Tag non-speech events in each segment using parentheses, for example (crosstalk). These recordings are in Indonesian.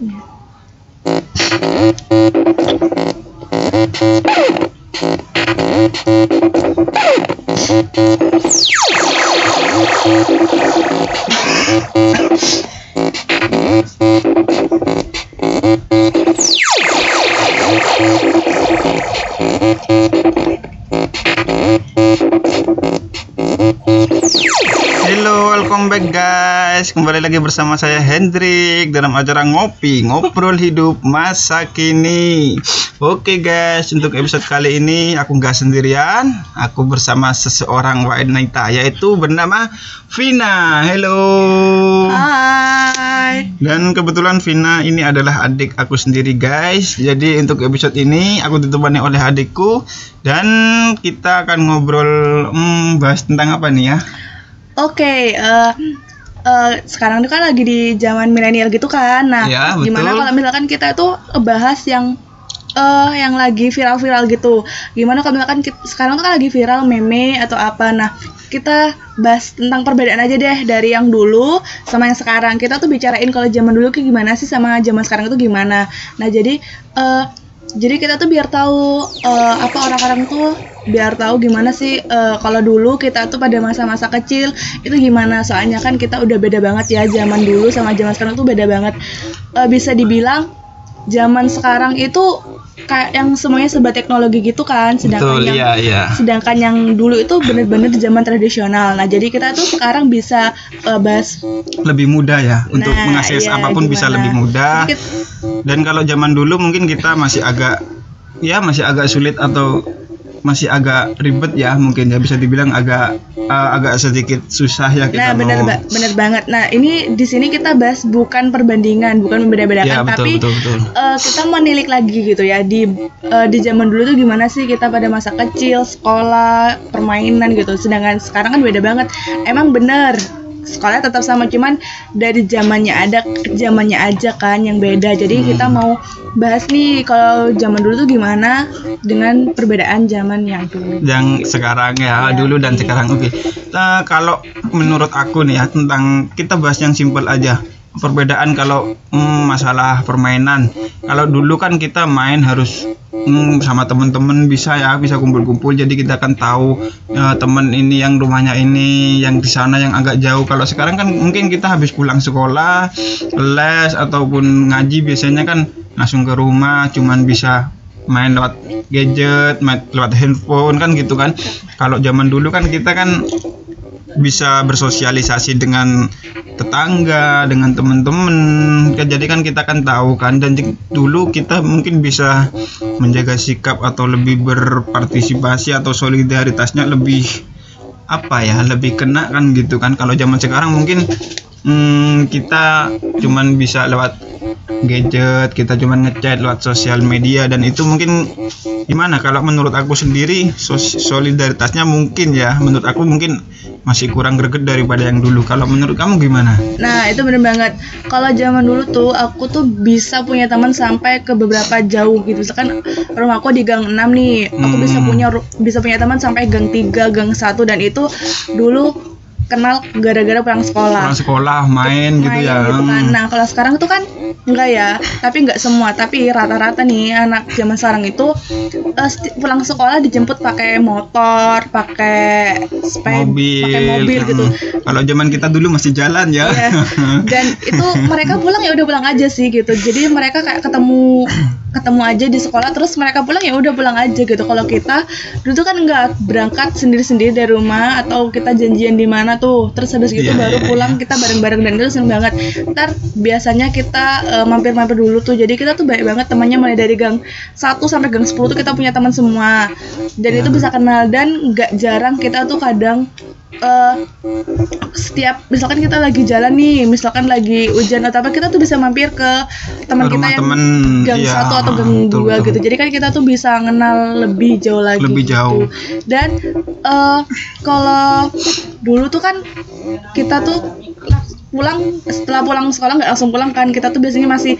Hello, Kembali lagi bersama saya Hendrik dalam acara ngopi, ngobrol hidup masa kini. Oke guys, untuk episode kali ini aku nggak sendirian. Aku bersama seseorang wanita yaitu bernama Vina. Hello. Hai. Dan kebetulan Vina ini adalah adik aku sendiri guys. Jadi untuk episode ini aku ditemani oleh adikku dan kita akan ngobrol hmm, bahas tentang apa nih ya? Oke, eh eh, sekarang itu kan lagi di zaman milenial gitu kan. Nah, Ya, gimana kalau misalkan kita tuh bahas yang eh yang lagi viral-viral gitu. Gimana kalau misalkan kit- sekarang tuh kan lagi viral meme atau apa. Nah, kita bahas tentang perbedaan aja deh dari yang dulu sama yang sekarang. Kita tuh bicarain kalau zaman dulu kayak gimana sih sama zaman sekarang itu gimana. Nah, jadi eh jadi kita tuh biar tahu eh, apa orang-orang tuh biar tahu gimana sih eh, kalau dulu kita tuh pada masa-masa kecil itu gimana soalnya kan kita udah beda banget ya zaman dulu sama zaman sekarang tuh beda banget Eh, bisa dibilang zaman sekarang itu kayak yang semuanya serba teknologi gitu kan sedangkan Betul, yang iya, iya. sedangkan yang dulu itu bener-bener di zaman tradisional nah jadi kita tuh sekarang bisa eh, bahas lebih mudah ya untuk Nah, mengakses iya, apa pun bisa gimana? lebih mudah. Kita- Dan kalau zaman dulu mungkin kita masih agak ya masih agak sulit atau masih agak ribet ya mungkin ya bisa dibilang agak uh, agak sedikit susah ya kita Nah, mau bener ba- bener banget. Nah, ini di sini kita bahas bukan perbandingan, bukan membeda-bedakan, Ya, betul, tapi betul, betul. eh, kita menilik lagi gitu ya di eh, di zaman dulu tuh gimana sih kita pada masa kecil, sekolah, permainan gitu. Sedangkan sekarang kan beda banget. Emang bener sekolah tetap sama cuman dari zamannya ada zamannya aja kan yang beda. Jadi Hmm. kita mau bahas nih kalau zaman dulu tuh gimana dengan perbedaan zaman yang dulu? Yang sekarang ya Ya, dulu dan sekarang. Oke. Nah, kalau menurut aku nih ya tentang kita bahas yang simpel aja perbedaan kalau hmm, masalah permainan. Kalau dulu kan kita main harus hmm, sama temen-temen bisa ya bisa kumpul-kumpul. Jadi kita akan tahu eh, temen ini yang rumahnya ini yang di sana yang agak jauh. Kalau sekarang kan mungkin kita habis pulang sekolah les ataupun ngaji biasanya kan langsung ke rumah cuman bisa main lewat gadget, main lewat handphone kan gitu kan. Kalau zaman dulu kan kita kan bisa bersosialisasi dengan tetangga, dengan teman-teman. Kan jadi kan kita kan tahu kan dan dulu kita mungkin bisa menjaga sikap atau lebih berpartisipasi atau solidaritasnya lebih apa ya, lebih kena kan gitu kan. Kalau zaman sekarang mungkin hmm, kita cuman bisa lewat gadget, kita cuman ngechat lewat sosial media dan itu mungkin gimana kalau menurut aku sendiri solidaritasnya mungkin ya menurut aku mungkin masih kurang greget daripada yang dulu. Kalau menurut kamu gimana? Nah itu bener banget. Kalau zaman dulu tuh aku tuh bisa punya teman sampai ke beberapa jauh gitu. Misalkan rumahku di gang 6 nih, aku bisa Hmm. punya ru- bisa punya teman sampai gang 3, gang 1 dan itu dulu kenal gara-gara pulang sekolah. Pulang sekolah main, gitu Main ya. gitu kan. Nah kalau sekarang tuh kan enggak ya, tapi enggak semua, tapi rata-rata nih anak zaman sekarang itu sti- pulang sekolah dijemput pakai motor, pakai sepeda, mobil, pakai mobil gitu. Hmm. Kalau zaman kita dulu masih jalan ya. Iya. (laughs) Dan itu mereka pulang ya udah pulang aja sih gitu. Jadi mereka kayak ketemu ketemu aja di sekolah terus mereka pulang ya udah pulang aja gitu. Kalau kita dulu kan nggak berangkat sendiri-sendiri dari rumah atau kita janjian di mana tuh. Terus habis gitu Iya, baru iya, pulang kita bareng-bareng dan itu seneng banget. Ntar biasanya kita eh, mampir-mampir dulu tuh. Jadi kita tuh baik banget temannya mulai dari gang 1 sampai gang 10 tuh kita punya teman semua. Dan Iya. itu bisa kenal dan nggak jarang kita tuh kadang eh setiap misalkan kita lagi jalan nih, misalkan lagi hujan atau apa, kita tuh bisa mampir ke teman kita yang temen, gang iya, satu atau gang betul, dua betul. gitu. Jadi kan kita tuh bisa kenal lebih jauh lagi. Lebih gitu. jauh. Dan eh, kalau dulu tuh kan kita tuh pulang setelah pulang sekolah nggak langsung pulang kan, kita tuh biasanya masih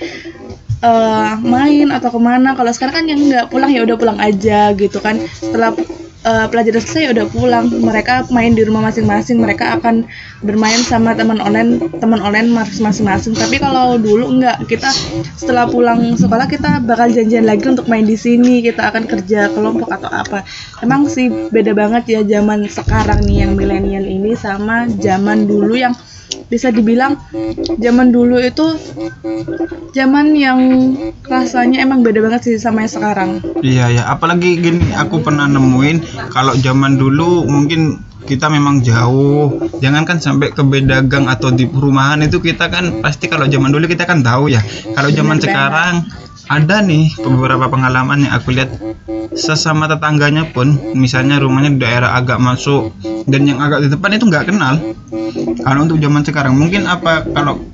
eh, main atau ke mana. Kalau sekarang kan yang nggak pulang ya udah pulang aja gitu kan. Setelah eh, pelajaran selesai ya udah pulang. Mereka main di rumah masing-masing. Mereka akan bermain sama teman online teman online mas- masing-masing. Tapi kalau dulu enggak. Kita setelah pulang sekolah kita bakal janjian lagi untuk main di sini. Kita akan kerja kelompok atau apa. Emang sih beda banget ya zaman sekarang nih yang milenial ini sama zaman dulu yang bisa dibilang zaman dulu itu zaman yang rasanya emang beda banget sih sama yang sekarang. Iya ya, apalagi gini aku pernah nemuin kalau zaman dulu mungkin kita memang jauh, jangankan sampai ke beda gang atau di perumahan itu kita kan pasti kalau zaman dulu kita kan tahu ya. Kalau zaman sekarang ada nih beberapa pengalaman yang aku lihat sesama tetangganya pun, misalnya rumahnya di daerah agak masuk dan yang agak di depan itu nggak kenal. Kalau untuk zaman sekarang mungkin apa kalau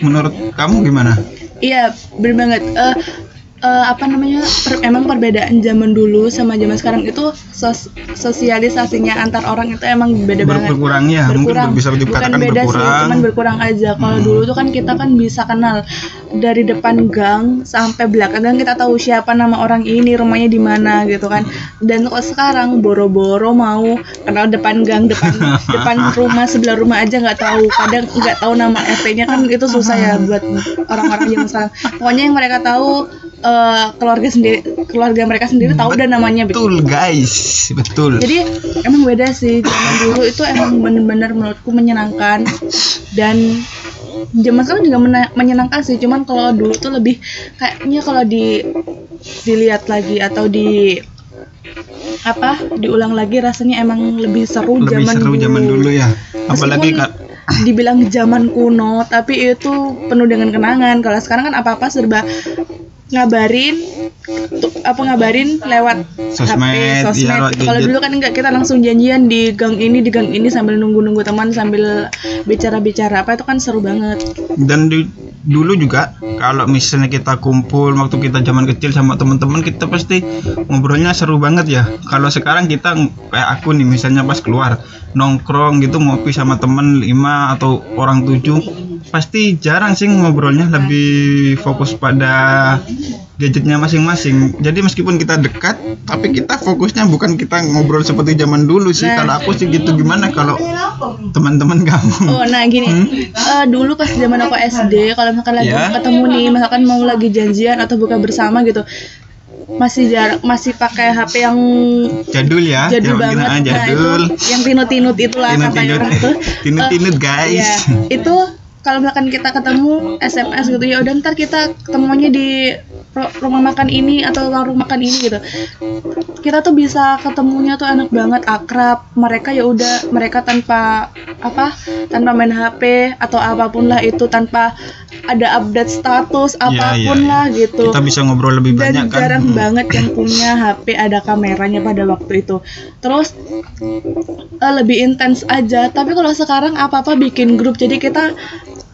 menurut kamu gimana? Iya, bener banget. Eh, eh, apa namanya? per- emang perbedaan zaman dulu sama zaman sekarang itu sos- sosialisasinya antar orang itu emang beda Ber- banget. berkurang ya, mungkin bisa bukan dikatakan beda sih, berkurang. cuman berkurang aja. Kalau dulu tuh kan kita kan bisa kenal dari depan gang sampai belakang gang kita tahu siapa nama orang ini, rumahnya di mana gitu kan. Dan kok sekarang boro-boro mau kenal depan gang, depan (laughs) depan rumah sebelah rumah aja nggak tahu. Kadang nggak tahu nama RT-nya kan itu susah ya buat orang-orang zaman sekarang. Pokoknya yang mereka tahu eh, keluarga sendiri, keluarga mereka sendiri tahu dan namanya begitu. Betul guys, betul. Jadi emang beda sih zaman dulu itu emang bener-bener menurutku menyenangkan dan zaman sekarang juga menyenangkan sih cuman kalau dulu tuh lebih kayaknya kalau di dilihat lagi atau di apa diulang lagi rasanya emang lebih seru lebih zaman seru dulu. zaman dulu ya apalagi Meskipun dibilang zaman kuno tapi itu penuh dengan kenangan kalau sekarang kan apa-apa serba ngabarin apa ngabarin lewat Sosmed, HP, sosmed. lewat Kalau gadget. dulu kan enggak kita langsung janjian di gang ini di gang ini sambil nunggu-nunggu teman sambil bicara-bicara apa itu kan seru banget. dan di, dulu juga kalau misalnya kita kumpul waktu kita zaman kecil sama teman-teman kita pasti ngobrolnya seru banget ya. Kalau sekarang kita kayak aku nih misalnya pas keluar nongkrong gitu ngopi sama temen lima atau orang tujuh pasti jarang sih ngobrolnya lebih fokus pada gadgetnya masing-masing. Jadi meskipun kita dekat tapi kita fokusnya bukan kita ngobrol seperti zaman dulu sih. Nah. kalau aku sih gitu. Gimana kalau teman-teman kamu? Oh, nah gini, eh, dulu pas zaman aku SD, kalau misalkan lagi Ya. ketemu nih, misalkan mau lagi janjian atau buka bersama gitu, masih jarak, masih pakai HP yang jadul ya. jadul zaman banget, ah, nah jadul. itu yang tinut-tinut itulah tinut-tinut. (laughs) tinut-tinut Eh, guys. Iya, itu kalau misalkan kita ketemu SMS gitu ya udah ntar kita ketemunya di ru- rumah makan ini atau warung makan ini gitu. Kita tuh bisa ketemunya tuh enak banget akrab. Mereka ya udah mereka tanpa apa tanpa main HP atau apa pun lah itu tanpa ada update status Iya, apa pun iya, iya. lah gitu. Kita bisa ngobrol lebih dan banyak kan? jarang Hmm. banget yang punya HP ada kameranya pada waktu itu. Terus eh, lebih intens aja. Tapi kalau sekarang apa apa bikin grup. Jadi kita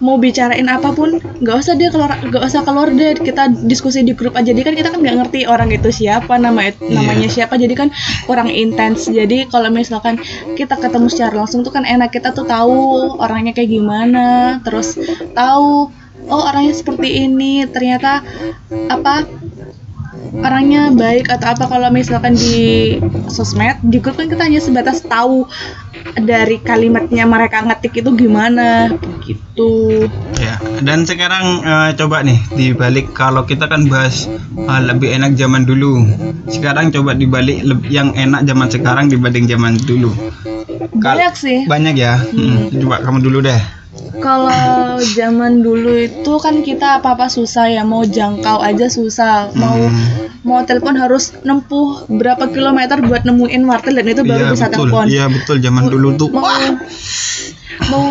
mau bicarain apa pun nggak usah dia keluar nggak usah keluar deh. Kita diskusi di grup aja. Jadi kan kita kan nggak ngerti orang itu siapa nama Iya. namanya siapa. Jadi kan kurang intens. Jadi kalau misalkan kita ketemu secara langsung tuh kan enak. Kita tuh tahu orangnya kayak gimana. Terus tahu oh orangnya seperti ini. Ternyata apa orangnya baik atau apa. Kalau misalkan di sosmed di grup kan kita hanya sebatas tahu dari kalimatnya mereka ngetik itu gimana? Begitu ya dan sekarang eh, coba nih dibalik kalau kita kan bahas ah, lebih enak zaman dulu sekarang coba dibalik yang enak zaman sekarang dibanding zaman dulu. Kal- banyak sih. banyak ya? Hmm, coba kamu dulu deh kalau zaman dulu itu kan kita apa apa susah ya mau jangkau aja susah. Mau Hmm. mau telepon harus nempuh berapa kilometer buat nemuin wartel dan itu baru iya bisa betul. telepon. Iya betul. Zaman dulu tuh. mau wah mau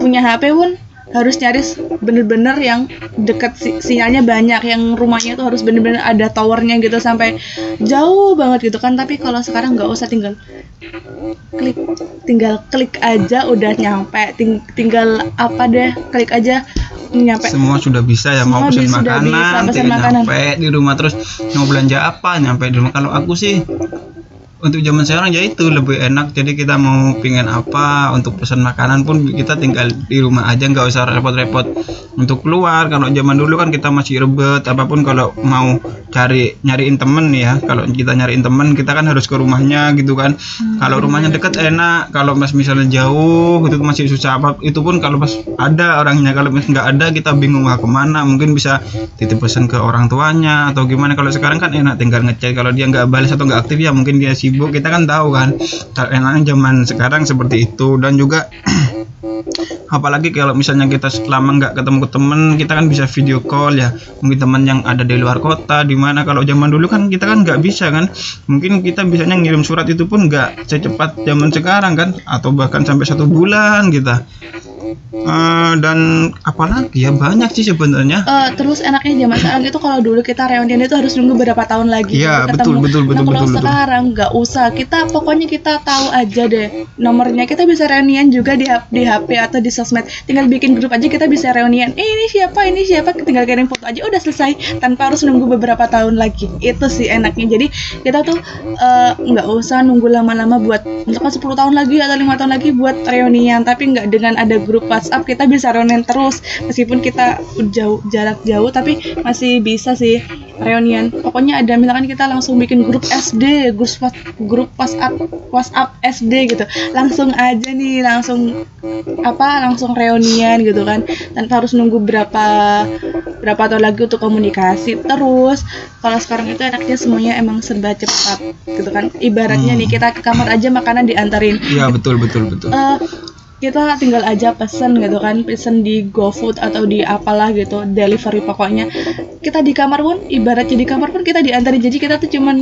punya HP pun harus nyari s- bener-bener yang deket si- sinyalnya banyak yang rumahnya tuh harus bener-bener ada towernya gitu sampai jauh banget gitu kan. Tapi kalau sekarang nggak usah tinggal klik tinggal klik aja udah nyampe. Ting- tinggal apa deh klik aja nyampe. Semua sudah bisa ya mau Semua sudah bisa, makanan pesan tinggal makanan. nyampe di rumah terus mau belanja apa nyampe di rumah. Kalau aku sih untuk zaman sekarang ya itu lebih enak. Jadi kita mau pingin apa untuk pesan makanan pun kita tinggal di rumah aja nggak usah repot-repot untuk keluar. Kalau zaman dulu kan kita masih rebet apa pun kalau mau cari nyariin temen ya. Kalau kita nyariin temen kita kan harus ke rumahnya gitu kan. Kalau rumahnya dekat enak. Kalau mas misalnya jauh itu masih susah apa itu pun kalau pas ada orangnya. Kalau mas nggak ada kita bingung mau ke mana. Mungkin bisa titip pesan ke orang tuanya atau gimana. Kalau sekarang kan enak tinggal ngecek. Kalau dia nggak balas atau nggak aktif ya mungkin dia sibuk kita kan tahu kan enaknya zaman sekarang seperti itu. Dan juga (clears throat) apalagi kalau misalnya kita lama nggak ketemu ke temen kita kan bisa video call ya. Mungkin teman yang ada di luar kota di mana. Kalau zaman dulu kan kita kan nggak bisa kan. Mungkin kita bisanya ngirim surat itu pun nggak secepat zaman sekarang kan. Atau bahkan sampai satu bulan kita Eh, dan apalagi ya? Banyak sih sebenarnya. Eh, terus enaknya zaman sekarang itu kalau dulu kita reunian itu harus nunggu berapa tahun lagi Iya, baru betul, betul, nah betul, kalau betul, betul. sekarang nggak usah. Kita pokoknya kita tahu aja deh nomornya. Kita bisa reunian juga di, di HP atau di sosmed. Tinggal bikin grup aja kita bisa reunian. Eh, ini siapa? Ini siapa? Tinggal kirim foto aja udah selesai. Tanpa harus nunggu beberapa tahun lagi. Itu sih enaknya. Jadi kita tuh eh, nggak usah nunggu lama-lama buat misalkan 10 tahun lagi atau lima tahun lagi buat reunian. Tapi nggak dengan ada grup WhatsApp kita bisa reunian terus. Meskipun kita jauh jarak jauh tapi masih bisa sih reunian pokoknya ada misalkan kita langsung bikin grup SD grup grup WhatsApp WhatsApp SD gitu. Langsung aja nih langsung apa langsung reunian gitu kan. Tanpa harus nunggu berapa berapa tahun lagi untuk komunikasi terus. Kalau sekarang itu enaknya semuanya emang serba cepat gitu kan. Ibaratnya Hmm. nih kita ke kamar aja makanan diantarin. Iya betul betul betul. Eh kita tinggal aja pesen gitu kan pesen di GoFood atau di apalah gitu delivery pokoknya. Kita di kamar pun ibaratnya di kamar pun kita diantarin. Jadi kita tuh cuman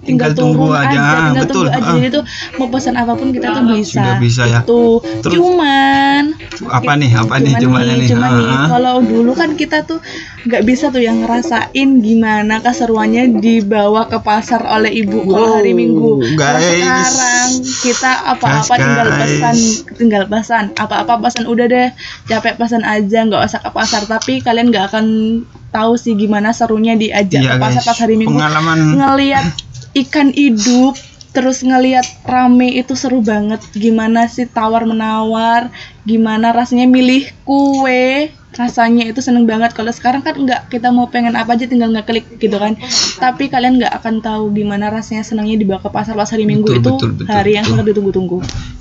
tinggal, Tinggal tunggu aja, aja, tinggal betul, tunggu aja. Jadi tuh mau pesan apa pun kita tuh bisa sudah bisa. ya. Tuh Terus- cuman. Apa nih? Apa nih cuman cuman nih, nih? cuman nih, kalau dulu kan kita tuh nggak bisa tuh yang ngerasain gimana keseruannya dibawa ke pasar oleh ibu kalau hari Wow, Minggu. Kalau guys. sekarang kita apa-apa tinggal pesan, tinggal pesan, apa-apa pesan udah deh, capek pesan aja, nggak usah ke pasar. Tapi kalian nggak akan tahu sih gimana serunya diajak Iya ke pasar guys. pas hari Minggu. Pengalaman. Ngelihat ikan hidup terus ngelihat rame itu seru banget. Gimana sih tawar menawar gimana rasanya milih kue? Rasanya itu seneng banget. Kalau sekarang kan nggak kita mau pengen apa aja tinggal ngeklik gitu kan. Tapi kalian nggak akan tahu gimana rasanya senangnya dibawa ke pasar pas hari minggu Betul, itu betul, betul, hari yang betul. sangat ditunggu-tunggu.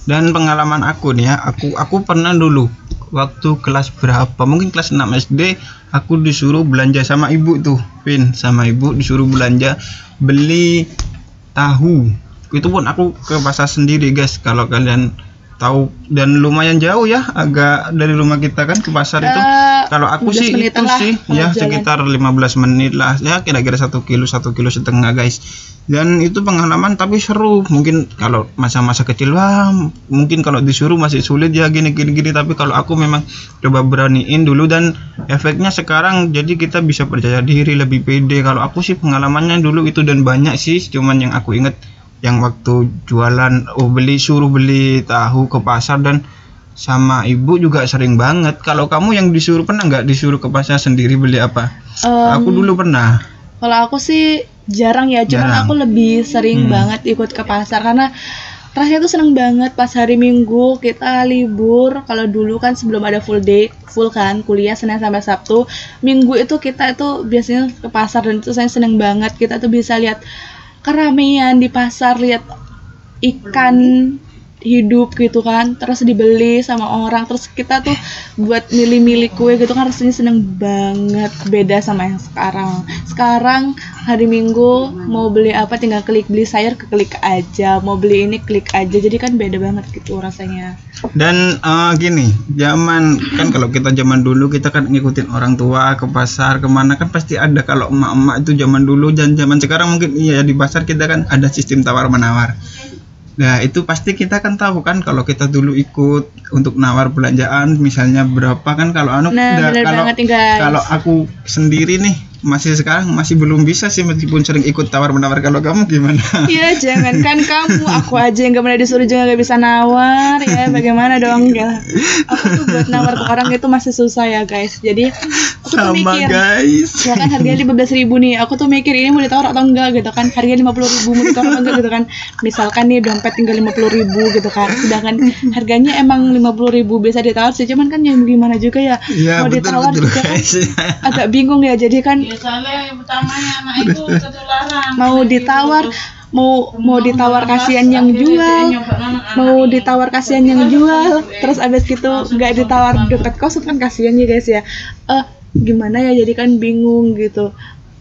Dan pengalaman aku nih ya aku aku pernah dulu waktu kelas berapa mungkin kelas 6 SD aku disuruh belanja sama ibu tuh Vin. Sama ibu disuruh belanja beli tahu itu pun aku ke pasar sendiri guys. Kalau kalian tahu dan lumayan jauh ya agak dari rumah kita kan ke pasar itu. Eh, kalau aku 15 sih itu lah sih ya jalan. sekitar 15 menit lah. Ya kira-kira satu kilo satu kilo setengah guys. Dan itu pengalaman tapi seru. Mungkin kalau masa-masa kecil wah mungkin kalau disuruh masih sulit ya gini gini gini tapi kalau aku memang coba beraniin dulu dan efeknya sekarang jadi kita bisa percaya diri lebih pede. Kalau aku sih pengalamannya dulu itu dan banyak sih cuman yang aku inget yang waktu jualan oh beli suruh beli tahu ke pasar dan sama ibu juga sering banget kalau kamu yang disuruh pernah nggak disuruh ke pasar sendiri beli apa Em, aku dulu pernah Kalau aku sih jarang ya, cuman Jarang. aku lebih sering Hmm. banget ikut ke pasar karena rasanya tuh seneng banget pas hari Minggu kita libur. Kalau dulu kan sebelum ada full day, full kan kuliah Senin sampai Sabtu. Minggu itu kita itu biasanya ke pasar dan itu saya seneng banget. Kita tuh bisa lihat keramaian di pasar, lihat ikan hidup gitu kan terus dibeli sama orang terus kita tuh buat milih-milih kue gitu kan rasanya seneng banget beda sama yang sekarang. Sekarang hari minggu mau beli apa tinggal klik beli sayur ke klik aja. Mau beli ini klik aja. Jadi kan beda banget gitu rasanya. Dan eh, gini zaman kan kalau kita zaman dulu kita kan ngikutin orang tua ke pasar ke mana kan pasti ada kalau emak-emak itu zaman dulu dan zaman sekarang mungkin iya di pasar kita kan ada sistem tawar menawar Nah itu pasti kita kan tahu kan kalau kita dulu ikut untuk nawar belanjaan misalnya berapa kan kalau anu nah udah- kalau banget kalau aku sendiri nih masih sekarang masih belum bisa sih meskipun sering ikut tawar menawar kalau kamu gimana? Iya jangankan kamu Aku aja yang gak pernah disuruh juga gak bisa nawar Ya. Bagaimana dong ya. Aku tuh buat nawar ke orang itu masih susah ya guys. Jadi aku tuh sama mikir guys. Misalkan harganya lima belas ribu nih. Aku tuh mikir ini mau ditawar atau enggak? Gitu kan. Harganya lima puluh ribu mau ditawar atau enggak? Gitu kan. Misalkan nih dompet tinggal lima puluh ribu gitu kan. Sedangkan harganya emang lima puluh ribu bisa ditawar sih. Cuman kan yang gimana juga ya. Iya Mau betul ditawar betul juga kan agak bingung ya. Jadi kan Ya soalnya yang utamanya anak itu ketularan. mau ditawar mau mau ditawar kasihan yang jual. mau ditawar kasihan yang jual. terus abis gitu nggak ditawar dompet kosong kan kasihan ya guys ya. Eh gimana ya jadi kan bingung gitu.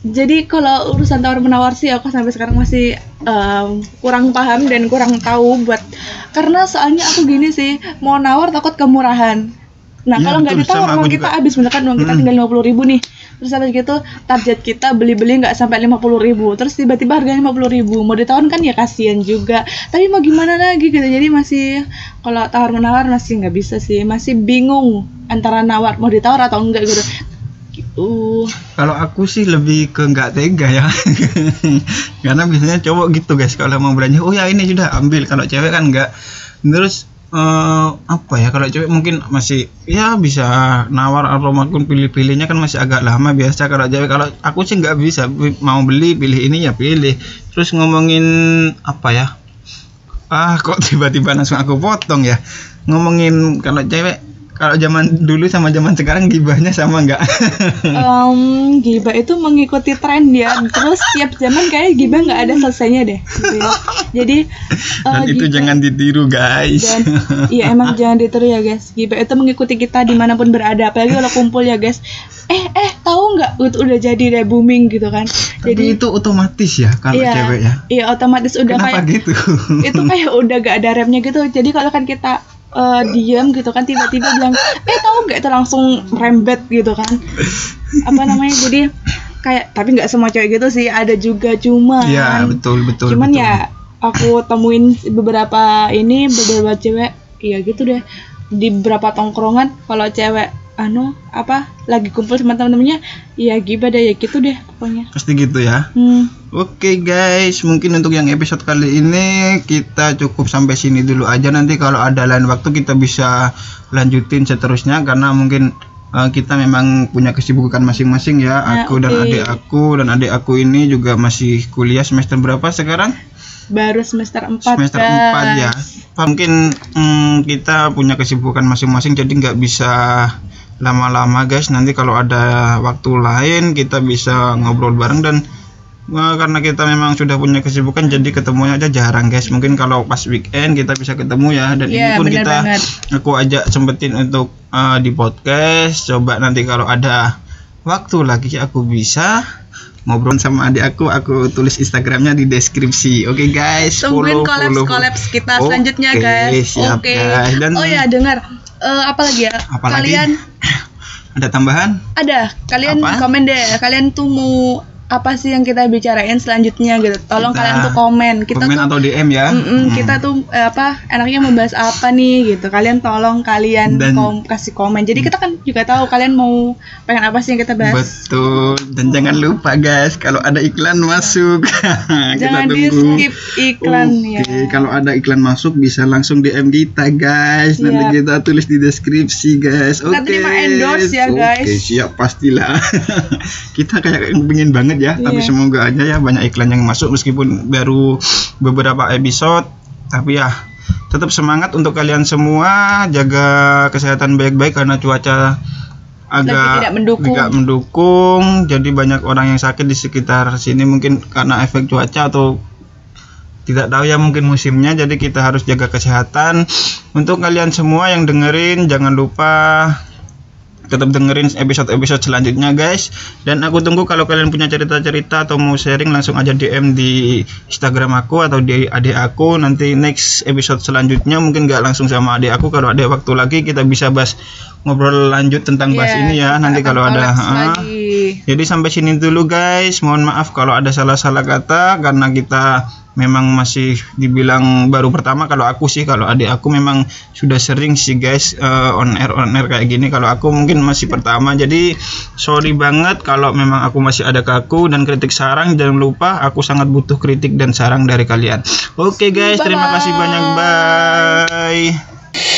Jadi kalau urusan tawar menawar sih aku sampai sekarang masih em, kurang paham dan kurang tahu buat karena soalnya aku gini sih mau nawar takut kemurahan. Nah Iya, kalau nggak ditawar uang kita habis. Misalkan uang kita Hmm. tinggal lima puluh ribu nih terus habis gitu target kita beli-beli nggak sampai lima puluh ribu. Terus tiba-tiba harganya lima puluh ribu. Mau ditawar kan ya kasihan juga. Tapi mau gimana lagi gitu. Jadi masih kalau tawar menawar masih nggak bisa sih. Masih bingung antara nawar mau ditawar atau enggak gitu. Gitu. Kalau aku sih lebih ke nggak tega ya, (laughs) karena biasanya cowok gitu guys kalau mau belanja, oh ya ini sudah ambil. Kalau cewek kan nggak. Terus eh, apa ya? Kalau cewek mungkin masih ya bisa nawar atau maupun pilih-pilihnya kan masih agak lama biasa. Kalau cewek kalau aku sih nggak bisa mau beli pilih ini ya pilih. Terus ngomongin apa ya? Ah kok tiba-tiba langsung aku potong ya? Ngomongin kalau cewek kalau zaman dulu sama zaman sekarang gibahnya sama nggak? (laughs) Em, gibah itu mengikuti tren ya terus tiap zaman kayak gibah nggak ada selesainya deh gitu ya. jadi eh, Dan itu gibah- jangan ditiru guys. dan iya emang jangan ditiru ya guys gibah itu mengikuti kita di mana pun berada apalagi kalau kumpul ya guys eh eh tahu nggak udah jadi deh booming gitu kan Tapi jadi itu otomatis ya kalau iya cewek ya. iya otomatis udah Kenapa kayak gitu? itu kayak udah gak ada remnya gitu jadi kalau kan kita eh, diam gitu kan tiba-tiba bilang eh tahu nggak itu langsung rembet gitu kan apa namanya jadi kayak tapi nggak semua cewek gitu sih ada juga cuman Iya betul betul. cuman betul. ya aku temuin beberapa ini beberapa cewek iya gitu deh di beberapa tongkrongan kalau cewek anu apa lagi kumpul sama temen-temennya ya gibah deh ya gitu deh pokoknya pasti gitu ya. hmm. Oke guys, mungkin untuk yang episode kali ini kita cukup sampai sini dulu aja. Nanti kalau ada lain waktu kita bisa lanjutin seterusnya karena mungkin eh, kita memang punya kesibukan masing-masing ya. Nah, Aku dan oke. adik aku dan adik aku ini juga masih kuliah semester berapa sekarang? baru semester 4 semester 4 ya mungkin mm, kita punya kesibukan masing-masing jadi nggak bisa lama-lama guys nanti kalau ada waktu lain kita bisa ngobrol bareng dan eh, karena kita memang sudah punya kesibukan jadi ketemunya aja jarang guys mungkin kalau pas weekend kita bisa ketemu ya dan ini Iya, pun kita banget. aku ajak sempetin untuk eh, di podcast coba nanti kalau ada waktu lagi aku bisa ngobrol sama adik aku aku tulis instagramnya di deskripsi oke guys Tungguin follow, kolaps kolaps kita Oke, selanjutnya guys. Oke. guys. Dan- oh ya dengar Eh, apa lagi ya? Apalagi? Kalian ada tambahan ada kalian Apa? komen deh. Kalian tuh mau apa sih yang kita bicarain selanjutnya gitu. Tolong Kita kalian tuh komen. Kita komen tuh atau dm ya Mm-mm, Hmm. kita tuh eh, apa enaknya membahas apa nih gitu kalian tolong kalian Dan- kom- kasih komen jadi kita kan juga tahu kalian mau pengen apa sih yang kita bahas betul dan jangan lupa guys kalau ada iklan masuk (laughs) jangan di skip iklan Oke, ya kalau ada iklan masuk bisa langsung DM kita guys. Nanti Siap. kita tulis di deskripsi guys. Oke. Kita terima endorse ya, guys. Oke, siap pastilah. (laughs) kita kayak pengen banget ya, tapi Iya. semoga aja ya banyak iklan yang masuk meskipun baru beberapa episode. Tapi ya tetap semangat untuk kalian semua, jaga kesehatan baik-baik karena cuaca agak tidak mendukung. tidak mendukung. Jadi banyak orang yang sakit di sekitar sini mungkin karena efek cuaca atau tidak tahu ya mungkin musimnya jadi kita harus jaga kesehatan untuk kalian semua yang dengerin jangan lupa tetap dengerin episode-episode selanjutnya guys. Dan aku tunggu kalau kalian punya cerita-cerita atau mau sharing langsung aja DM di Instagram aku atau di adik aku. Nanti next episode selanjutnya mungkin nggak langsung sama adik aku. Kalau ada waktu lagi kita bisa bahas ngobrol lanjut tentang bahas Iya, ini ya nanti kalau ada lagi. Jadi sampai sini dulu guys. Mohon maaf kalau ada salah-salah kata karena kita memang masih dibilang baru pertama. Kalau aku sih kalau adik aku memang sudah sering sih guys eh, on air on air kayak gini. Kalau aku mungkin masih pertama. Jadi sorry banget kalau memang aku masih ada kaku dan kritik sarang. Jangan lupa aku sangat butuh kritik dan sarang dari kalian. Oke guys. Terima kasih banyak. Bye